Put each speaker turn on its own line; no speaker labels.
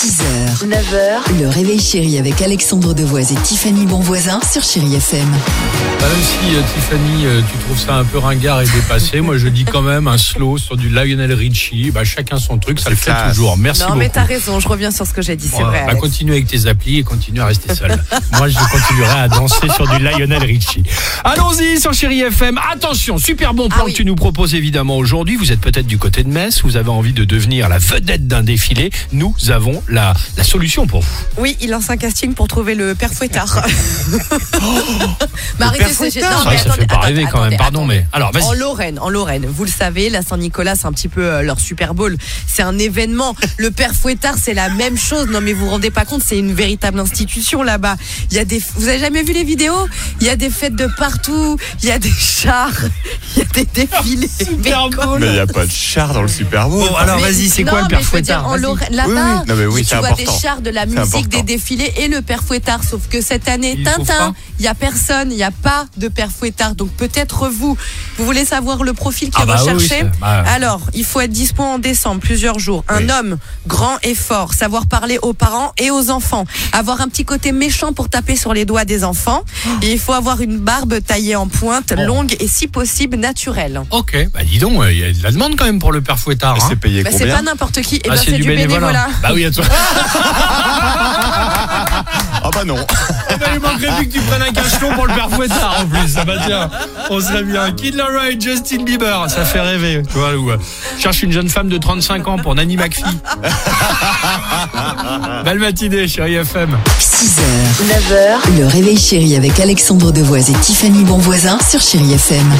6h, 9h, le réveil chéri avec Alexandre Devoise et Tiffany Bonvoisin sur Chérie FM.
Bah, même si euh, Tiffany, euh, tu trouves ça un peu ringard et dépassé, moi je dis quand même un slow sur du Lionel Richie. Bah, chacun son truc, ça le fait
classe.
toujours. Merci
Non,
beaucoup.
mais t'as raison, je reviens sur ce que j'ai dit, c'est vrai.
bah,
Alex.
continue avec tes applis et continue à rester seul. Moi, je continuerai à danser sur du Lionel Richie. Allons-y sur Chéri FM. Attention, super bon plan
Ah oui.
que tu nous proposes évidemment aujourd'hui. Vous êtes peut-être du côté de Metz, vous avez envie de devenir la vedette d'un défilé. Nous avons la, la solution pour vous.
Oui, il lance un casting pour trouver le père fouettard. mais arrêtez,
père
c'est
fouettard
non,
C'est vrai que ça fait pas rêver quand même. Pardon,
attendez.
mais alors
En. Lorraine, en Lorraine, vous le savez, la Saint-Nicolas, c'est un petit peu euh, leur Super Bowl. C'est un événement. Le père Fouettard, c'est la même chose. Non, mais vous vous rendez pas compte, c'est une véritable institution là-bas. Il y a des, vous avez jamais vu les vidéos? Il y a des fêtes de partout. Il y a des chars. Il y a des défilés. Mais quoi?
Mais il n'y a pas de char dans le Super Bowl.
Bon, alors
Mais-
vas-y, c'est
non,
quoi le
mais
père
je veux dire,
Fouettard
en
Vas-y.
Lorraine, Là-bas,
Oui, oui. Non, mais oui,
tu
c'est
vois
important.
des chars de la
C'est
musique,
important.
des défilés et le père Fouettard. Sauf que cette année,
Il
Tintin, il y a personne, il n'y a pas de père Fouettard. Donc peut-être vous, vous voulez savoir le profil qui
Ah
est
bah oui, oui, c'est- bah,
Alors, il faut être dispo en décembre, plusieurs jours. Un
Oui.
homme grand et fort, savoir parler aux parents et aux enfants, avoir un petit côté méchant pour taper sur les doigts des enfants. Et il faut avoir une barbe taillée en pointe,
Oh.
longue et si possible naturelle.
Ok, bah dis donc, il y a de la demande quand même pour le père Fouettard.
Et
hein.
c'est payé
Bah, c'est pas n'importe qui, et
Ah,
ben, c'est du bénévolat.
Bah oui, à toi.
Ah bah non.
Eh ben, il manquerait plus que tu prennes un cachelon pour le père Fouettard en plus. Ça va tiens, on serait bien. Kid Laroi et Justin Bieber, ça fait rêver. Tu vois, ou, euh, cherche une jeune femme de 35 ans pour Nanny McPhee. Belle matinée, chérie FM.
6h, 9h, le réveil chéri avec Alexandre Devoise et Tiffany Bonvoisin sur Chérie FM.